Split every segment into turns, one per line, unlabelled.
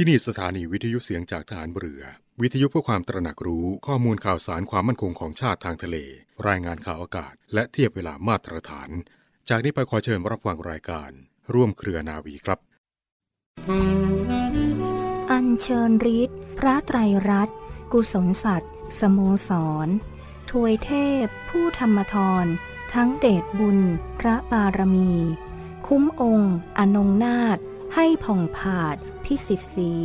ที่นี่สถานีวิทยุเสียงจากฐานเรือ วิทยุเพื่อความตระหนักรู้ข้อมูลข่าวสารความมั่นคงของชาติทางทะเล รายงานข่าวอากาศ และเทียบเวลามาตรฐาน จากนี้ไปขอเชิญรับฟังรายการ ร่วมเครือนาวีครับ
อัญเชิญฤทธิ์พระไตรรัตน์กุศลสัตว์สโมสรถวยเทพ ผู้ธรรมทร ทั้งเดชบุญ พระบารมี คุ้มองค์ อนงนาถ ให้ผ่องผาด พิสิทธิ์สีก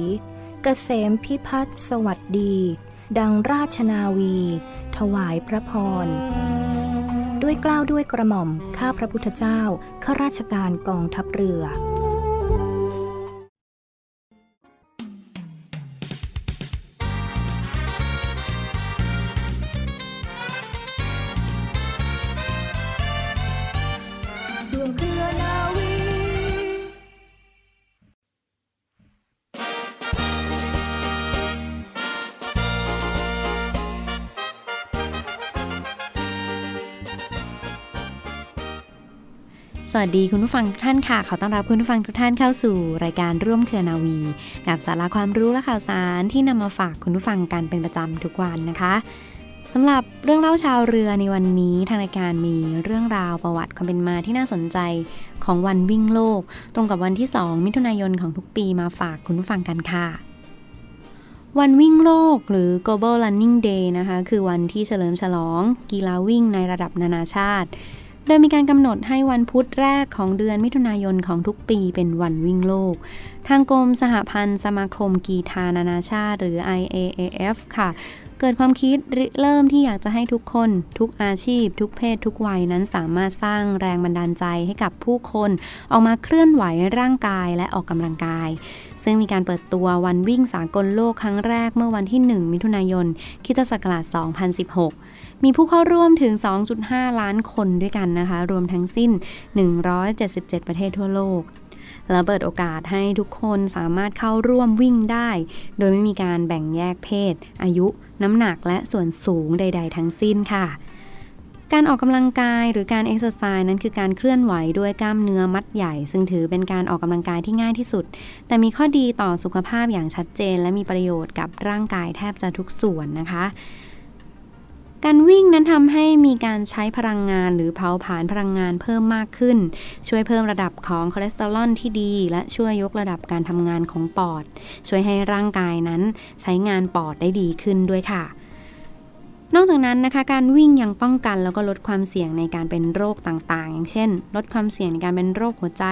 เกษมพิพัฒน์สวัสดี ดังราชนาวี ถวายพระพร ด้วยกล้าวด้วยกระหม่อม ข้าพระพุทธเจ้า ข้าราชการกองทัพเรือ
สวัสดีคุณผู้ฟังทุกท่านค่ะ ขอต้อนรับคุณผู้ฟังทุกท่านเข้าสู่รายการร่วมเครือนาวี กับสาระความรู้และข่าวสารที่นำมาฝากคุณผู้ฟังกันเป็นประจำทุกวันนะคะสำหรับเรื่องเล่าชาวเรือในวันนี้ทางรายการมีเรื่องราวประวัติความเป็นมาที่น่าสนใจของวันวิ่งโลก ตรงกับวันที่ 2 มิถุนายนของทุกปีมาฝากคุณผู้ฟังกันค่ะวันวิ่งโลกหรือ global running day นะคะ คือวันที่เฉลิมฉลองกีฬาวิ่งในระดับนานาชาติ โดยมีการกำหนดให้วันพุธแรกของเดือนมิถุนายนของทุกปีเป็นวันวิ่งโลก ทางกรมสหพันธ์สมาคมกีฬานานาชาติ หรือ IAAF ค่ะ เกิดความคิดริเริ่มที่อยากจะให้ทุกคน ทุกอาชีพ ทุกเพศ ทุกวัยนั้นสามารถสร้างแรงบันดาลใจให้กับผู้คน ออกมาเคลื่อนไหวร่างกายและออกกำลังกาย ซึ่งมีการเปิดตัววันวิ่งสากลโลกครั้งแรกเมื่อวันที่ 1 มิถุนายนคิศักราช2016 มีผู้เข้าร่วมถึง 2.5 ล้านคนด้วยกันนะคะ รวมทั้งสิ้น 177 ประเทศทั่วโลกและเปิดโอกาสให้ทุกคนสามารถเข้าร่วมวิ่งได้ โดยไม่มีการแบ่งแยกเพศ อายุ น้ำหนักและส่วนสูงใด ๆ ทั้งสิ้นค่ะ การออกกำลังกายหรือการเอ็กซ์ไซส์นั้นคือการเคลื่อนไหวด้วยกล้ามเนื้อมัดใหญ่ ซึ่งถือเป็นการออกกำลังกายที่ง่ายที่สุด แต่มีข้อดีต่อสุขภาพอย่างชัดเจน และมีประโยชน์กับร่างกายแทบจะทุกส่วนนะคะการวิ่งนั้นทำให้มีการใช้พลังงานหรือเผาผลาญพลังงานเพิ่มมากขึ้น ช่วยเพิ่มระดับของคอเลสเตอรอลที่ดี และช่วยยกระดับการทำงานของปอด ช่วยให้ร่างกายนั้นใช้งานปอดได้ดีขึ้นด้วยค่ะ นอกจากนั้นนะคะการวิ่งยังป้องกันแล้วก็ลดความเสี่ยงในการเป็นโรคต่างๆ อย่างเช่น ลดความเสี่ยงในการเป็นโรคหัวใจ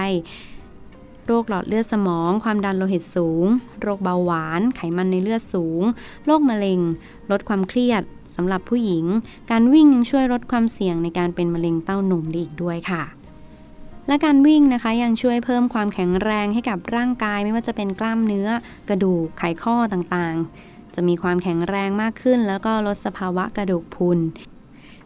โรคหลอดเลือดสมอง ความดันโลหิตสูง โรคเบาหวาน ไขมันในเลือดสูง โรคมะเร็ง ลดความเครียดสำหรับผู้หญิง การวิ่งยังช่วยลดความเสี่ยงในการเป็นมะเร็งเต้านมได้อีกด้วยค่ะและการวิ่งนะคะยังช่วยเพิ่มความแข็งแรงให้กับร่างกายไม่ว่าจะเป็นกล้ามเนื้อ กระดูกไขข้อต่างๆ จะมีความแข็งแรงมากขึ้น แล้วก็ลดสภาวะกระดูกพุน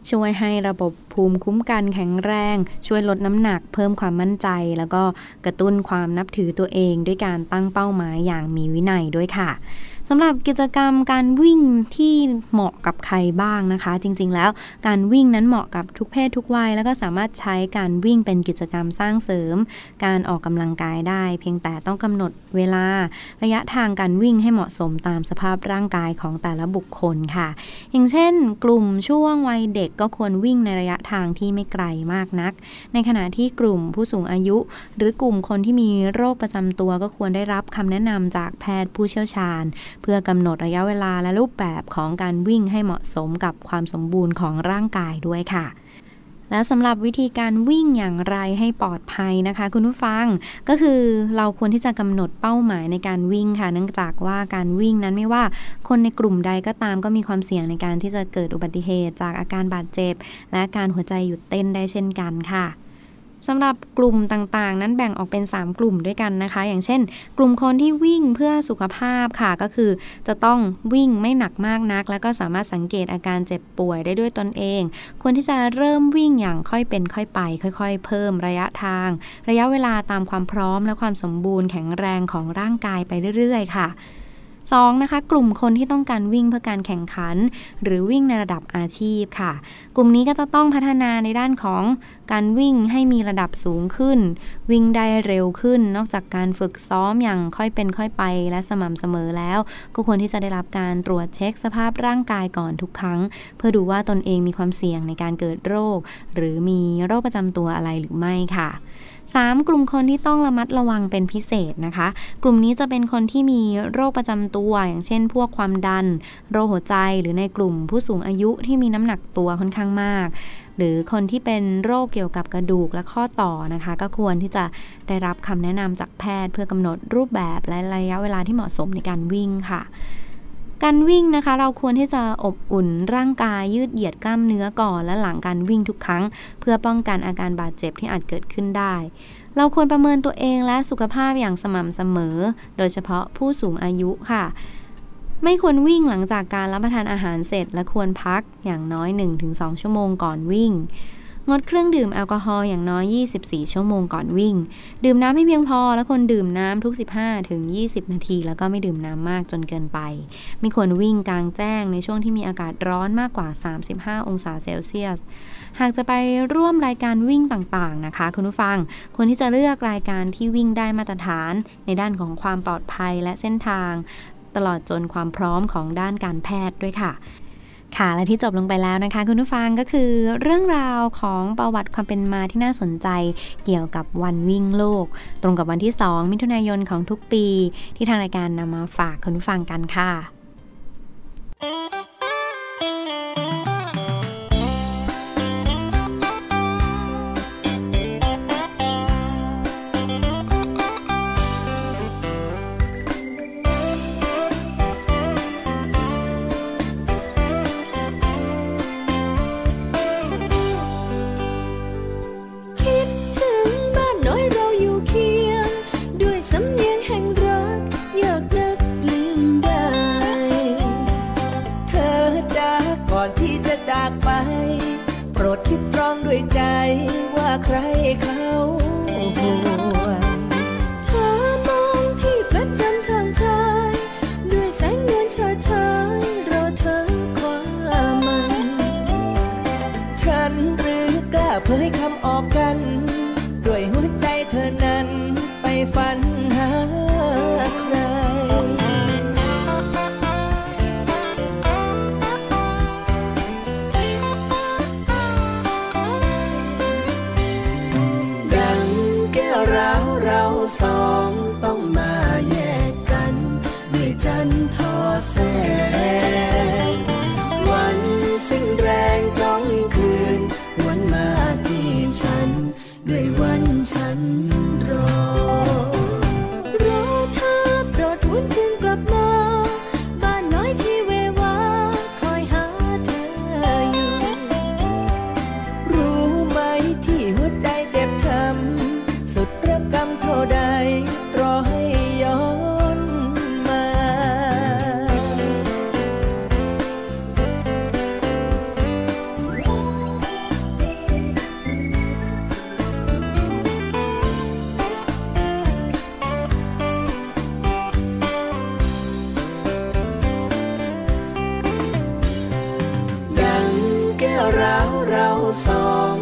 ช่วยให้ระบบภูมิคุ้มกันแข็งแรง ช่วยลดน้ำหนัก เพิ่มความมั่นใจ แล้วก็กระตุ้นความนับถือตัวเอง ด้วยการตั้งเป้าหมายอย่างมีวินัยด้วยค่ะ สำหรับกิจกรรมการวิ่งที่เหมาะกับใครบ้างนะคะ จริงๆ แล้วการวิ่งนั้นเหมาะกับทุกเพศทุกวัย แล้วก็สามารถใช้การวิ่งเป็นกิจกรรมสร้างเสริม การออกกำลังกายได้ เพียงแต่ต้องกำหนดเวลา ระยะทางการวิ่งให้เหมาะสมตามสภาพร่างกายของแต่ละบุคคลค่ะ อย่างเช่น กลุ่มช่วงวัยเด็กก็ควรวิ่งในระยะทางที่ไม่ไกลมากนัก ในขณะที่กลุ่มผู้สูงอายุ หรือกลุ่มคนที่มีโรคประจำตัวก็ควรได้รับคำแนะนำจากแพทย์ผู้เชี่ยวชาญเพื่อกำหนดระยะเวลาและรูปแบบของการวิ่งให้เหมาะสมกับความสมบูรณ์ของร่างกายด้วยค่ะและสำหรับวิธีการวิ่งอย่างไรให้ปลอดภัยนะคะ คุณผู้ฟังก็คือเราควรที่จะกำหนดเป้าหมายในการวิ่งค่ะ เนื่องจากว่าการวิ่งนั้นไม่ว่าคนในกลุ่มใดก็ตามก็มีความเสี่ยงในการที่จะเกิดอุบัติเหตุจากอาการบาดเจ็บ และการหัวใจหยุดเต้นได้เช่นกันค่ะ สำหรับกลุ่มต่างๆ นั้นแบ่งออกเป็น 3 กลุ่มด้วยกันนะคะ อย่างเช่น กลุ่มคนที่วิ่งเพื่อสุขภาพค่ะก็คือ จะต้องวิ่งไม่หนักมากนัก แล้วก็สามารถสังเกตอาการเจ็บป่วยได้ด้วยตนเอง ควรที่จะเริ่มวิ่งอย่างค่อยเป็นค่อยไป ค่อย ๆ เพิ่มระยะทาง ระยะเวลาตามความพร้อมและความสมบูรณ์แข็งแรงของร่างกายไปเรื่อยๆ ค่ะ 2. นะคะกลุ่มคนที่ต้องการวิ่งเพื่อการแข่งขัน หรือวิ่งในระดับอาชีพค่ะ กลุ่มนี้ก็จะต้องพัฒนาในด้านของการวิ่งให้มีระดับสูงขึ้น วิ่งได้เร็วขึ้น นอกจากการฝึกซ้อมอย่างค่อยเป็นค่อยไปและสม่ำเสมอแล้ว ก็ควรที่จะได้รับการตรวจเช็คสภาพร่างกายก่อนทุกครั้ง เพื่อดูว่าตนเองมีความเสี่ยงในการเกิดโรค หรือมีโรคประจำตัวอะไรหรือไม่ค่ะ 3. กลุ่มคนที่ต้องระมัดระวังเป็นพิเศษนะคะ กลุ่มนี้จะเป็นคนที่มีโรคประจำตัว อย่างเช่น พวกความดัน โรคหัวใจ หรือในกลุ่มผู้สูงอายุที่มีน้ำหนักตัวค่อนข้างมาก หรือคนที่เป็นโรคเกี่ยวกับกระดูกและข้อต่อนะคะ ก็ควรที่จะได้รับคำแนะนำจากแพทย์ เพื่อกำหนดรูปแบบและระยะเวลาที่เหมาะสมในการวิ่งค่ะ การวิ่งนะคะเราควรที่จะอบอุ่นร่างกายยืดเหยียดกล้ามเนื้อก่อนและหลังการวิ่งทุกครั้ง เพื่อป้องกันอาการบาดเจ็บที่อาจเกิดขึ้นได้ เราควรประเมินตัวเองและสุขภาพอย่างสม่ำเสมอ โดยเฉพาะผู้สูงอายุค่ะ ไม่ควรวิ่งหลังจากการรับประทานอาหารเสร็จ และควรพักอย่างน้อย 1-2 ชั่วโมงก่อนวิ่ง งดเครื่องดื่มแอลกอฮอล์อย่างน้อย 24 ชั่วโมงก่อนวิ่ง ดื่มน้ำให้เพียงพอ และควรดื่มน้ำทุก 15 ถึง 20 นาที แล้วก็ไม่ดื่มน้ำมากจนเกินไป ไม่ควรวิ่งกลางแจ้งในช่วงที่มีอากาศร้อนมากกว่า 35 องศาเซลเซียส หากจะไปร่วมรายการวิ่งต่างๆนะคะ คุณผู้ฟังควรที่จะเลือกรายการที่วิ่งได้มาตรฐาน ในด้านของความปลอดภัยและเส้นทาง ตลอดจนความพร้อมของด้านการแพทย์ด้วยค่ะ ค่ะและที่จบลงไปแล้วนะคะ คุณผู้ฟังก็คือเรื่องราวของประวัติความเป็นมาที่น่าสนใจ เกี่ยวกับวันวิ่งโลก ตรงกับวันที่ 2 มิถุนายนของทุกปี ที่ทางรายการนำมาฝากคุณผู้ฟังกันค่ะ
เราสอ
ง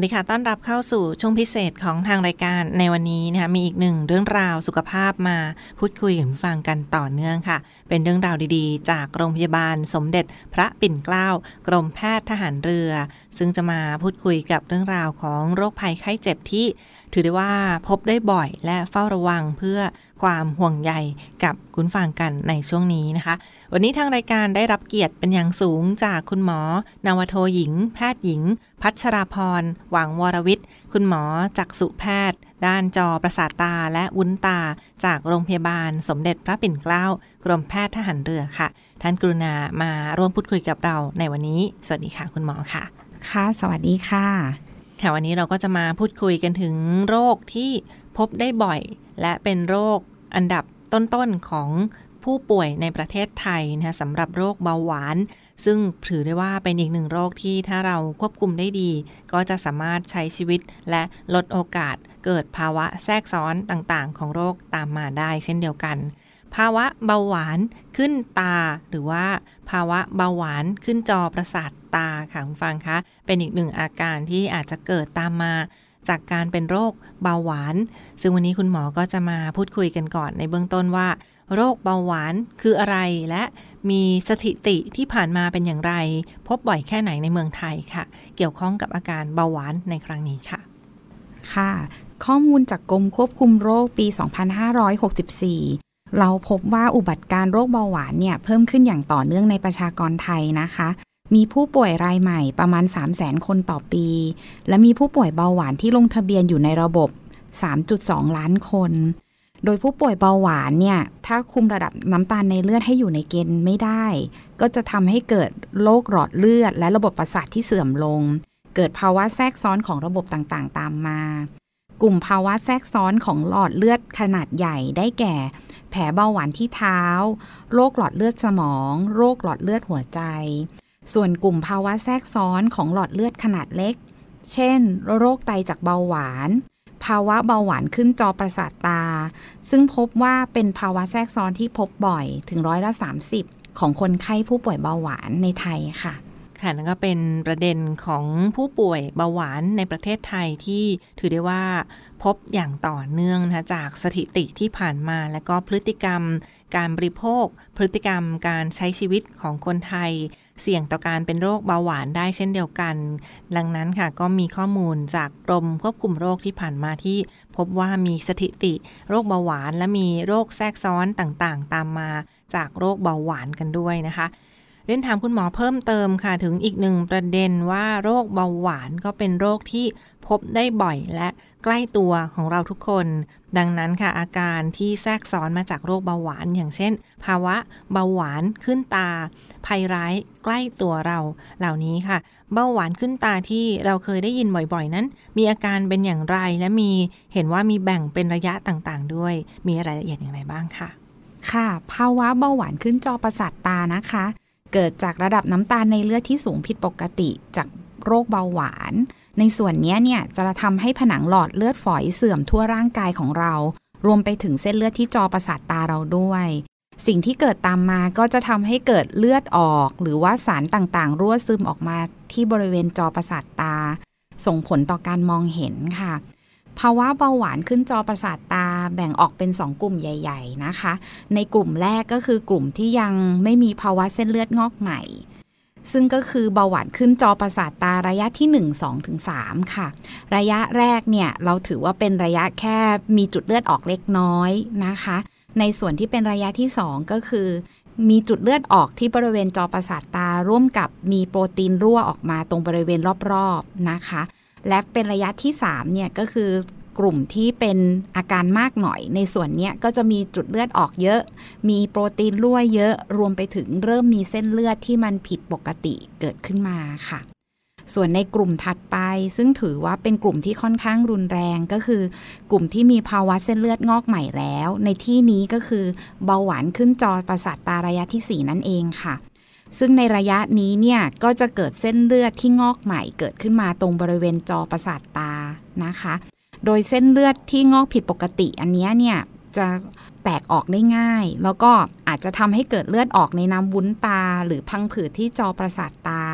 วัสดีค่ะ ต้อนรับเข้าสู่ช่วงพิเศษของทางรายการในวันนี้นะคะมีอีกหนึ่งเรื่องราวสุขภาพมาพูดคุยกันฟังกันต่อเนื่องค่ะ เป็นเรื่องราวดีๆ จากโรงพยาบาลสมเด็จพระปิ่นเกล้ากรมแพทย์ทหารเรือ ซึ่งจะมาพูดคุยกับเรื่องราวของโรคภัยไข้เจ็บที่ ถือได้ว่าพบได้บ่อยและเฝ้าระวังเพื่อความห่วงใยกับคุณฟังกันในช่วงนี้นะคะ วันนี้ทางรายการได้รับเกียรติเป็นอย่างสูงจากคุณหมอ นาวโทหญิง แพทย์หญิง พัชราพร หวังวรวิทย์ คุณหมอจักษุแพทย์ ด้านจอประสาทตาและวุ้นตา จากโรงพยาบาลสมเด็จพระปิ่นเกล้ากรมแพทย์ทหารเรือค่ะ ท่านกรุณามาร่วมพูดคุยกับเราในวันนี้ สวัสดีค่ะ คุณหมอค่ะ
ค่ะ สวัสดีค่ะ
ค่ะวันนี้เราก็จะมาพูดคุยกันถึงโรคที่พบได้บ่อย และเป็นโรคอันดับต้นๆของผู้ป่วยในประเทศไทยนะคะสำหรับโรคเบาหวาน ซึ่งถือได้ว่าเป็นอีกหนึ่งโรคที่ถ้าเราควบคุมได้ดี ก็จะสามารถใช้ชีวิตและลดโอกาสเกิดภาวะแทรกซ้อนต่างๆ ของโรคตามมาได้เช่นเดียวกัน ภาวะเบาหวานขึ้นตา หรือว่าภาวะเบาหวานขึ้นจอประสาทตาค่ะคุณฟังคะเป็นอีกหนึ่งอาการที่อาจจะเกิดตามมาจากการเป็นโรคเบาหวาน ซึ่งวันนี้คุณหมอก็จะมาพูดคุยกันก่อนในเบื้องต้นว่า โรคเบาหวานคืออะไรและมีสถิติที่ผ่านมาเป็นอย่างไร พบบ่อยแค่ไหนในเมืองไทยค่ะ เกี่ยวข้องกับอาการเบาหวานในครั้งนี้ค่ะ
ค่ะ ข้อมูลจากกรมควบคุมโรคปี 2564 เราพบว่าอุบัติการโรคเบาหวานเนี่ยเพิ่มขึ้นอย่างต่อเนื่องในประชากรไทยนะคะ มีผู้ป่วยรายใหม่ประมาณ 300,000 คนต่อปี และมีผู้ป่วยเบาหวานที่ลงทะเบียนอยู่ในระบบ 3.2 ล้านคน โดยผู้ป่วยเบาหวานเนี่ยถ้าคุมระดับน้ำตาลในเลือดให้อยู่ในเกณฑ์ไม่ได้ ก็จะทำให้เกิดโรคหลอดเลือด และระบบประสาทที่เสื่อมลง เกิดภาวะแทรกซ้อนของระบบต่างๆ ตามมา กลุ่มภาวะแทรกซ้อนของหลอดเลือดขนาดใหญ่ได้แก่ แผลเบาหวานที่เท้า โรคหลอดเลือดสมอง โรคหลอดเลือดหัวใจ ส่วนกลุ่มภาวะแทรกซ้อนของหลอดเลือดขนาดเล็ก เช่น โรคไตจากเบาหวาน ภาวะเบาหวานขึ้นจอประสาทตา ซึ่งพบว่าเป็นภาวะแทรกซ้อนที่พบบ่อยถึงร้อยละ30 ของคนไข้ผู้ป่วยเบาหวานในไทยค่ะ
ค่ะนั่นก็เป็นประเด็นของผู้ป่วยเบาหวานในประเทศไทยที่ถือได้ว่าพบอย่างต่อเนื่องนะคะจากสถิติที่ผ่านมา และก็พฤติกรรม การบริโภค พฤติกรรมการใช้ชีวิตของคนไทย เสี่ยงต่อการเป็นโรคเบาหวานได้เช่นเดียวกัน ดังนั้นค่ะก็มีข้อมูลจากกรมควบคุมโรคที่ผ่านมาที่ พบว่ามีสถิติโรคเบาหวาน และมีโรคแทรกซ้อนต่างๆ ตามมาจากโรคเบาหวานกันด้วยนะคะ เรียนถามคุณหมอเพิ่มเติมค่ะ ถึงอีกหนึ่งประเด็นว่าโรคเบาหวานก็เป็นโรคที่พบได้บ่อยและใกล้ตัวของเราทุกคน ดังนั้นค่ะอาการที่แทรกซ้อนมาจากโรคเบาหวาน อย่างเช่น ภาวะเบาหวานขึ้นตา ภัยร้ายใกล้ตัวเราเหล่านี้ค่ะ เบาหวานขึ้นตาที่เราเคยได้ยินบ่อยๆ นั้น มีอาการเป็นอย่างไรและมีเห็นว่ามีแบ่งเป็นระยะต่างๆ ด้วย มีรายละเอียดอย่างไรบ้างค่ะ
ค่ะ ภาวะเบาหวานขึ้นจอประสาทตานะคะ เกิดจากระดับน้ำตาลในเลือดที่สูงผิดปกติจากโรคเบาหวาน ในส่วนนี้เนี่ยจะทำให้ผนังหลอดเลือดฝอยเสื่อมทั่วร่างกายของเรา รวมไปถึงเส้นเลือดที่จอประสาทตาเราด้วย สิ่งที่เกิดตามมาก็จะทำให้เกิดเลือดออก หรือว่าสารต่างๆ รั่วซึมออกมาที่บริเวณจอประสาทตา ส่งผลต่อการมองเห็นค่ะ ภาวะเบาหวานขึ้นจอประสาทตาแบ่งออกเป็น 2 กลุ่มใหญ่ ๆนะคะ ในกลุ่มแรกก็คือกลุ่มที่ยังไม่มีภาวะเส้นเลือดงอกใหม่ ซึ่งก็คือเบาหวานขึ้นจอประสาทตาระยะที่ 1 2ถึง3ค่ะ ระยะแรกเนี่ยเราถือว่าเป็นระยะแค่มีจุดเลือดออกเล็กน้อยนะคะ ในส่วนที่เป็นระยะที่ 2 ก็คือมีจุดเลือดออกที่บริเวณจอประสาทตาร่วมกับมีโปรตีนรั่วออกมาตรงบริเวณรอบๆนะคะ และเป็นระยะที่3เนี่ยก็คือกลุ่มที่เป็นอาการมากหน่อย ในส่วนนี้ก็จะมีจุดเลือดออกเยอะ มีโปรตีนรั่วเยอะ รวมไปถึงเริ่มมีเส้นเลือดที่มันผิดปกติเกิดขึ้นมาค่ะ ส่วนในกลุ่มถัดไป ซึ่งถือว่าเป็นกลุ่มที่ค่อนข้างรุนแรงก็คือ กลุ่มที่มีภาวะเส้นเลือดงอกใหม่แล้ว ในที่นี้ก็คือเบาหวานขึ้นจอประสาทตาระยะที่ 4 นั่นเองค่ะ ซึ่งในระยะนี้เนี่ยก็จะเกิดเส้นเลือดที่งอกใหม่เกิดขึ้นมาตรงบริเวณจอประสาทตานะคะ โดยเส้นเลือดที่งอกผิดปกติอันนี้เนี่ยจะแตกออกได้ง่าย แล้วก็อาจจะทำให้เกิดเลือดออกในน้ำวุ้นตา หรือพังผืดที่จอประสาทตา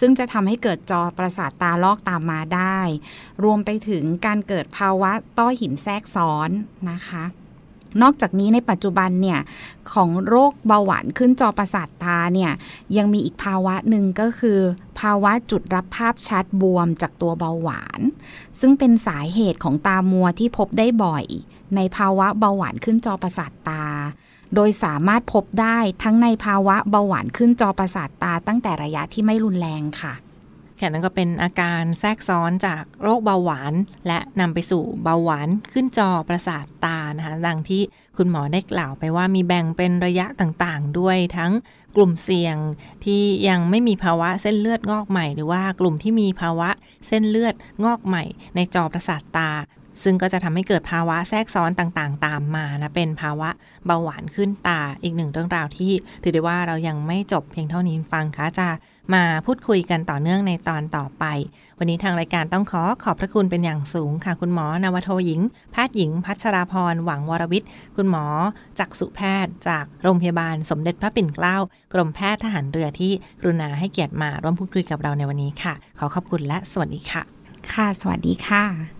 ซึ่งจะทำให้เกิดจอประสาทตาลอกตามมาได้ รวมไปถึงการเกิดภาวะต้อหินแทรกซ้อนนะคะ นอกจากนี้ในปัจจุบันเนี่ยของโรคเบาหวานขึ้นจอประสาทตาเนี่ยยังมีอีกภาวะหนึ่งก็คือ ภาวะจุดรับภาพชัดบวมจากตัวเบาหวาน ซึ่งเป็นสาเหตุของตามัวที่พบได้บ่อย ในภาวะเบาหวานขึ้นจอประสาทตา โดยสามารถพบได้ทั้งในภาวะเบาหวานขึ้นจอประสาทตาตั้งแต่ระยะที่ไม่รุนแรงค่ะ
ค่ะนั่นก็เป็นอาการแทรกซ้อนจากโรคเบาหวาน และนำไปสู่เบาหวานขึ้นจอประสาทตานะคะดังที่คุณหมอได้กล่าวไปว่ามีแบ่งเป็นระยะต่างๆ ด้วยทั้งกลุ่มเสี่ยงที่ยังไม่มีภาวะเส้นเลือดงอกใหม่ หรือว่ากลุ่มที่มีภาวะเส้นเลือดงอกใหม่ ในจอประสาทตาซึ่งก็จะทำให้เกิดภาวะแทรกซ้อนต่างๆ ตามมานะ เป็นภาวะเบาหวานขึ้นตาอีกหนึ่งเรื่องราวที่ ถือได้ว่าเรายังไม่จบเพียงเท่านี้ฟังคะจะ มาพูดคุยกันต่อเนื่องในตอนต่อไป วันนี้ทางรายการต้องขอขอบพระคุณเป็นอย่างสูงค่ะ คุณหมอนาวโทหญิง แพทย์หญิง พัชราพร หวังวรวิทย์ คุณหมอจักษุแพทย์ จากโรงพยาบาลสมเด็จพระปิ่นเกล้า กรมแพทย์ทหารเรือที่กรุณาให้เกียรติมาร่วมพูดคุยกับเราในวันนี้ค่ะ ขอขอบคุณและสวัสดีค่ะ
ค่ะ สวัสดีค่ะ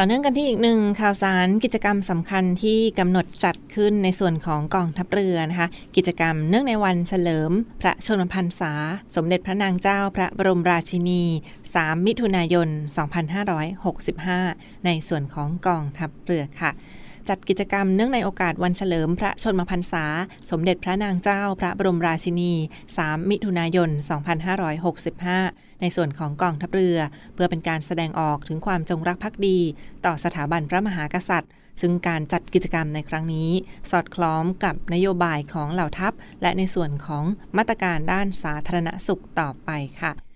ต่อเนื่องกันที่อีกหนึ่งข่าวสารกิจกรรมสำคัญที่กำหนดจัดขึ้นในส่วนของกองทัพเรือนะคะ กิจกรรมเนื่องในวันเฉลิม พระชนมพรรษา สมเด็จพระนางเจ้าพระบรมราชินี 3 มิถุนายน 2565 ในส่วนของกองทัพเรือค่ะจัดกิจกรรมเนื่องในโอกาสวันเฉลิมพระชนมพรรษา สมเด็จพระนางเจ้าพระบรมราชินี 3 มิถุนายน 2565 ในส่วนของกองทัพเรือ เพื่อเป็นการแสดงออกถึงความจงรักภักดี ต่อสถาบันพระมหากษัตริย์ ซึ่งการจัดกิจกรรมในครั้งนี้ สอดคล้องกับนโยบายของเหล่าทัพ และในส่วนของมาตรการด้านสาธารณสุขต่อไปค่ะ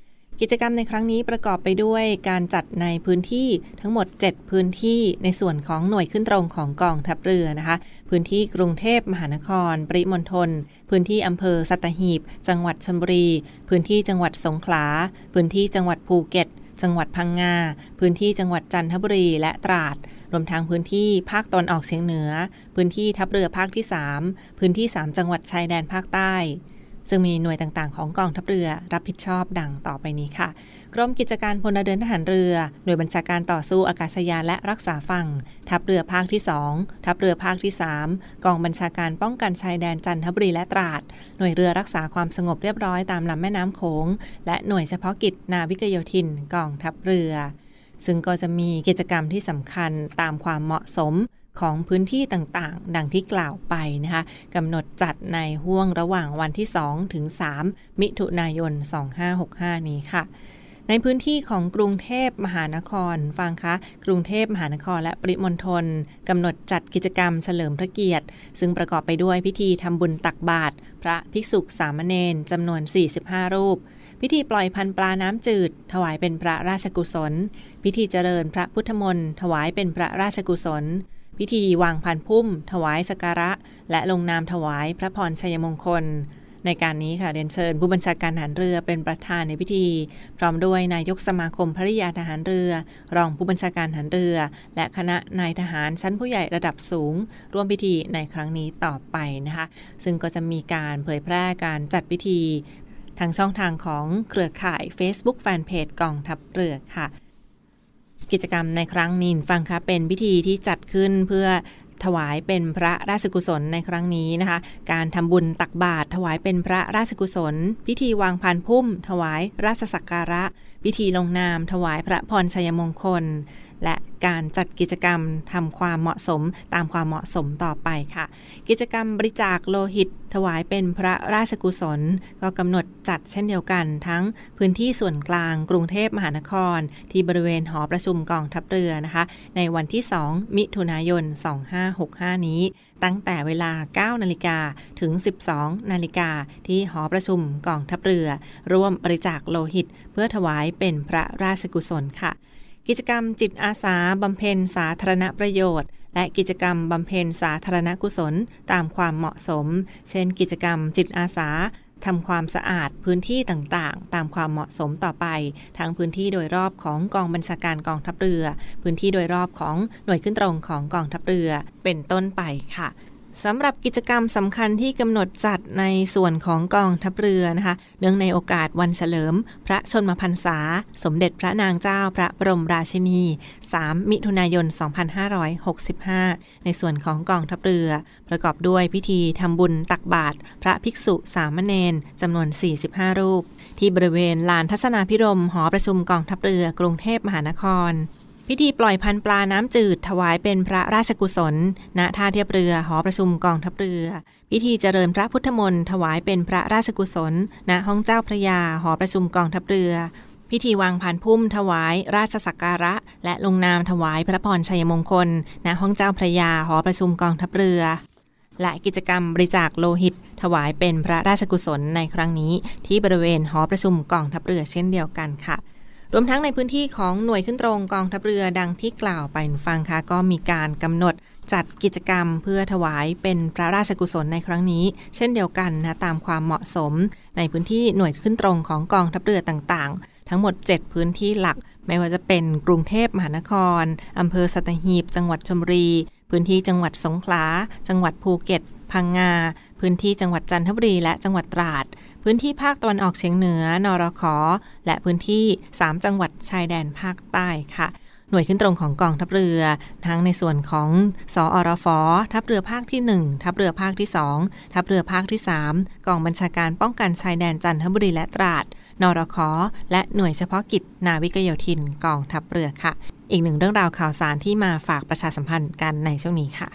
กิจกรรมในครั้งนี้ประกอบไปด้วยการจัดในพื้นที่ทั้งหมด 7 พื้นที่ในส่วนของหน่วยขึ้นตรงของกองทัพเรือนะคะ พื้นที่กรุงเทพมหานคร ปริมณฑลพื้นที่อำเภอสัตหีบ จังหวัดชลบุรี พื้นที่จังหวัดสงขลา พื้นที่จังหวัดภูเก็ต จังหวัดพังงา พื้นที่จังหวัดจันทบุรีและตราดรวมทั้งพื้นที่ภาคตอนออกเฉียงเหนือ พื้นที่ทัพเรือภาคที่ 3 พื้นที่ 3 จังหวัดชายแดนภาคใต้ ซึ่งมีหน่วยต่างๆ ของกองทัพเรือรับผิดชอบดังต่อไปนี้ค่ะ กรมกิจการพลเรือนทหารเรือ หน่วยบัญชาการต่อสู้อากาศยานและรักษาฝั่ง ทัพเรือภาคที่ 2 ทัพเรือภาคที่ 3 กองบัญชาการป้องกันชายแดนจันทบุรีและตราด หน่วยเรือรักษาความสงบเรียบร้อยตามลำแม่น้ำโขง และหน่วยเฉพาะกิจนาวิกโยธิน กองทัพเรือ ซึ่งก็จะมีกิจกรรมที่สำคัญตามความเหมาะสม ของพื้นที่ต่างๆ ดังที่กล่าวไปนะคะกำหนดจัดในห่วงระหว่างวันที่ 2 ถึง 3 มิถุนายน 2565 นี้ค่ะ ในพื้นที่ของกรุงเทพมหานคร ฟังคะ กรุงเทพมหานครและปริมณฑลกำหนดจัดกิจกรรมเฉลิมพระเกียรติ ซึ่งประกอบไปด้วยพิธีทำบุญตักบาตรพระภิกษุสามเณรจำนวน 45 รูปพิธีปล่อยพันปลาน้ำจืด ถวายเป็นพระราชกุศล พิธีเจริญพระพุทธมนต์ถวายเป็นพระราชกุศล พิธีวางพันพุ่ม ถวายสกการะ และลงนามถวายพระพรชัยมงคล ในการนี้ค่ะเรียนเชิญ ผู้บัญชาการทหารเรือเป็นประธานในพิธี พร้อมด้วยนายกสมาคมภริยาทหารเรือ รองผู้บัญชาการทหารเรือ และคณะนายทหารชั้นผู้ใหญ่ระดับสูง ร่วมพิธีในครั้งนี้ต่อไปนะคะ ซึ่งก็จะมีการเผยแพร่การจัดพิธีทางช่องทางของเครือข่าย Facebook Fanpage กองทัพเรือค่ะ กิจกรรมในครั้งนี้ฟังคะเป็นพิธีที่จัดขึ้นเพื่อถวายเป็นพระราชกุศลในครั้งนี้นะคะ การทำบุญตักบาตรถวายเป็นพระราชกุศล พิธีวางพานพุ่ม ถวายราชสักการะ พิธีลงนาม ถวายพระพรชัยมงคล และการจัดกิจกรรมทำความเหมาะสมตามความเหมาะสมต่อไปค่ะ กิจกรรมบริจาคโลหิต ถวายเป็นพระราชกุศล ก็กำหนดจัดเช่นเดียวกันทั้งพื้นที่ส่วนกลางกรุงเทพมหานคร ที่บริเวณหอประชุมกองทัพเรือนะคะ ในวันที่ 2 มิถุนายน 2565 นี้ ตั้งแต่เวลา 9 นาฬิกาถึง 12 นาฬิกาที่หอประชุมกองทัพเรือ ร่วมบริจาคโลหิต เพื่อถวายเป็นพระราชกุศลค่ะ กิจกรรมจิตอาสาบำเพ็ญสาธารณประโยชน์ และกิจกรรมบำเพ็ญสาธารณกุศลตามความเหมาะสม เช่น กิจกรรมจิตอาสาทำความสะอาดพื้นที่ต่างๆ ตามความเหมาะสมต่อไป ทั้งพื้นที่โดยรอบของกองบัญชาการกองทัพเรือ พื้นที่โดยรอบของหน่วยขึ้นตรงของกองทัพเรือ เป็นต้นไปค่ะ สำหรับกิจกรรมสำคัญที่กำหนดจัดในส่วนของกองทัพเรือนะคะ เนื่องในโอกาสวันเฉลิม พระชนมพรรษา สมเด็จพระนางเจ้าพระบรมราชินี 3 มิถุนายน 2565 ในส่วนของกองทัพเรือ ประกอบด้วยพิธีทำบุญตักบาตรพระภิกษุสามเณรจำนวน 45 รูป ที่บริเวณลานทัศนาพิรมหอประชุมกองทัพเรือกรุงเทพมหานคร พิธีปล่อยพันปลาน้ำจืดถวายเป็นพระราชกุศล ณ ท่าเทียบเรือ หอประชุมกองทัพเรือ พิธีเจริญพระพุทธมนต์ถวายเป็นพระราชกุศล ณ ห้องเจ้าพระยา หอประชุมกองทัพเรือ พิธีวางผ่านพุ่มถวาย ราชสักการะ และลงนามถวายพระพรชัยมงคล ณ ห้องเจ้าพระยา หอประชุมกองทัพเรือ และกิจกรรมบริจาคโลหิต ถวายเป็นพระราชกุศลในครั้งนี้ ที่บริเวณหอประชุมกองทัพเรือเช่นเดียวกันค่ะ รวมทั้งในพื้นที่ของหน่วยขึ้นตรงกองทัพเรือดังที่กล่าวไปฟังค่ะก็มีการกำหนดจัดกิจกรรมเพื่อถวายเป็นพระราชกุศลในครั้งนี้ เช่นเดียวกันนะตามความเหมาะสม ในพื้นที่หน่วยขึ้นตรงของกองทัพเรือต่างๆทั้งหมด 7 พื้นที่หลัก ไม่ว่าจะเป็นกรุงเทพมหานคร อำเภอสัตหีบ จังหวัดชลบุรี พื้นที่จังหวัดสงขลา จังหวัดภูเก็ต พังงา พื้นที่จังหวัดจันทบุรีและจังหวัดตราด พื้นที่ภาคตะวันออกเฉียงเหนือ นรขและพื้นที่ 3 จังหวัดชายแดนภาคใต้ค่ะหน่วยขึ้นตรงของกองทัพเรือ ทั้งในส่วนของสอรฟทัพเรือภาคที่ 1 ทัพเรือภาคที่ 2 ทัพเรือภาคที่ 3 กองบัญชาการป้องกันชายแดนจันทบุรีและตราด นรขและหน่วยเฉพาะกิจนาวิกโยธินกองทัพเรือค่ะ อีกหนึ่งเรื่องราวข่าวสารที่มาฝากประชาสัมพันธ์กันในช่วงนี้ค่ะ